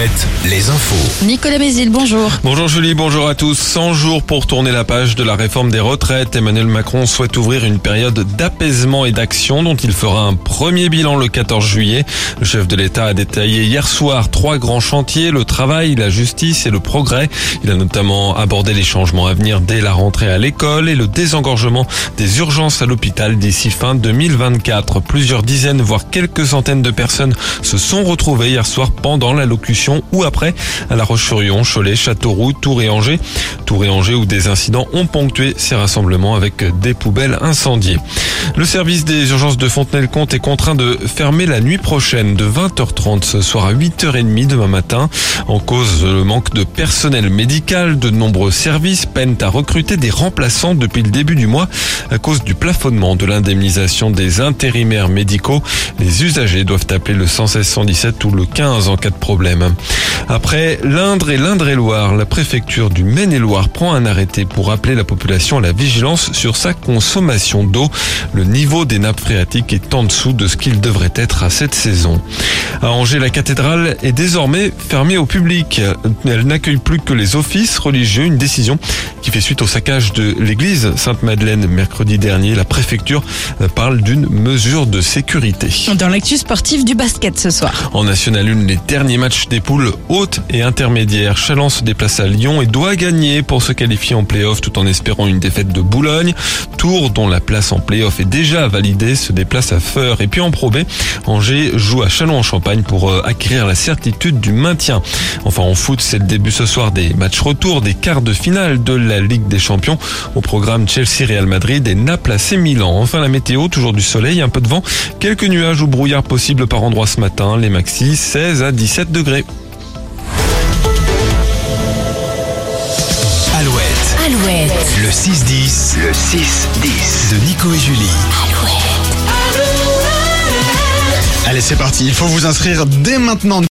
Alouette, les infos. Nicolas Mézil, bonjour. Bonjour Julie, bonjour à tous. 100 jours pour tourner la page de la réforme des retraites. Emmanuel Macron souhaite ouvrir une période d'apaisement et d'action dont il fera un premier bilan le 14 juillet. Le chef de l'État a détaillé hier soir trois grands chantiers, le travail, la justice et le progrès. Il a notamment abordé les changements à venir dès la rentrée à l'école et le désengorgement des urgences à l'hôpital d'ici fin 2024. Plusieurs dizaines, voire quelques centaines de personnes se sont retrouvées hier soir pendant la ou après à La Roche-sur-Yon, Cholet, Châteauroux, Tours et Angers. Tours et Angers où des incidents ont ponctué ces rassemblements avec des poubelles incendiées. Le service des urgences de Fontenay-le-Comte est contraint de fermer la nuit prochaine de 20h30 ce soir à 8h30 demain matin. En cause le manque de personnel médical, de nombreux services peinent à recruter des remplaçants depuis le début du mois à cause du plafonnement de l'indemnisation des intérimaires médicaux. Les usagers doivent appeler le 116 117 ou le 15 en cas de problème. Après l'Indre et l'Indre-et-Loire, la préfecture du Maine-et-Loire prend un arrêté pour appeler la population à la vigilance sur sa consommation d'eau. Le niveau des nappes phréatiques est en dessous de ce qu'il devrait être à cette saison. À Angers, la cathédrale est désormais fermée au public. Elle n'accueille plus que les offices religieux, une décision qui fait suite au saccage de l'église Sainte-Madeleine mercredi dernier. La préfecture parle d'une mesure de sécurité. Dans l'actu sportive du basket ce soir. En National 1, les derniers matchs des poules hautes et intermédiaires. Chalon se déplace à Lyon et doit gagner pour se qualifier en play-off tout en espérant une défaite de Boulogne. Tours, dont la place en play-off est déjà validée, se déplace à Feur. Et puis en Pro Angers joue à Chalon-en-Champagne pour euh, acquérir la certitude du maintien. Enfin en foot, c'est le début ce soir des matchs retour des quarts de finale de la Ligue des Champions. Au programme Chelsea-Real Madrid et Naples-AC Milan. Enfin la météo, toujours du soleil, un peu de vent, quelques nuages ou brouillards possibles par endroits ce matin. Les maxi 16 à 17 degrés. Le 6-10, le 6-10 de Nico et Julie. Allez, c'est parti. Il faut vous inscrire dès maintenant.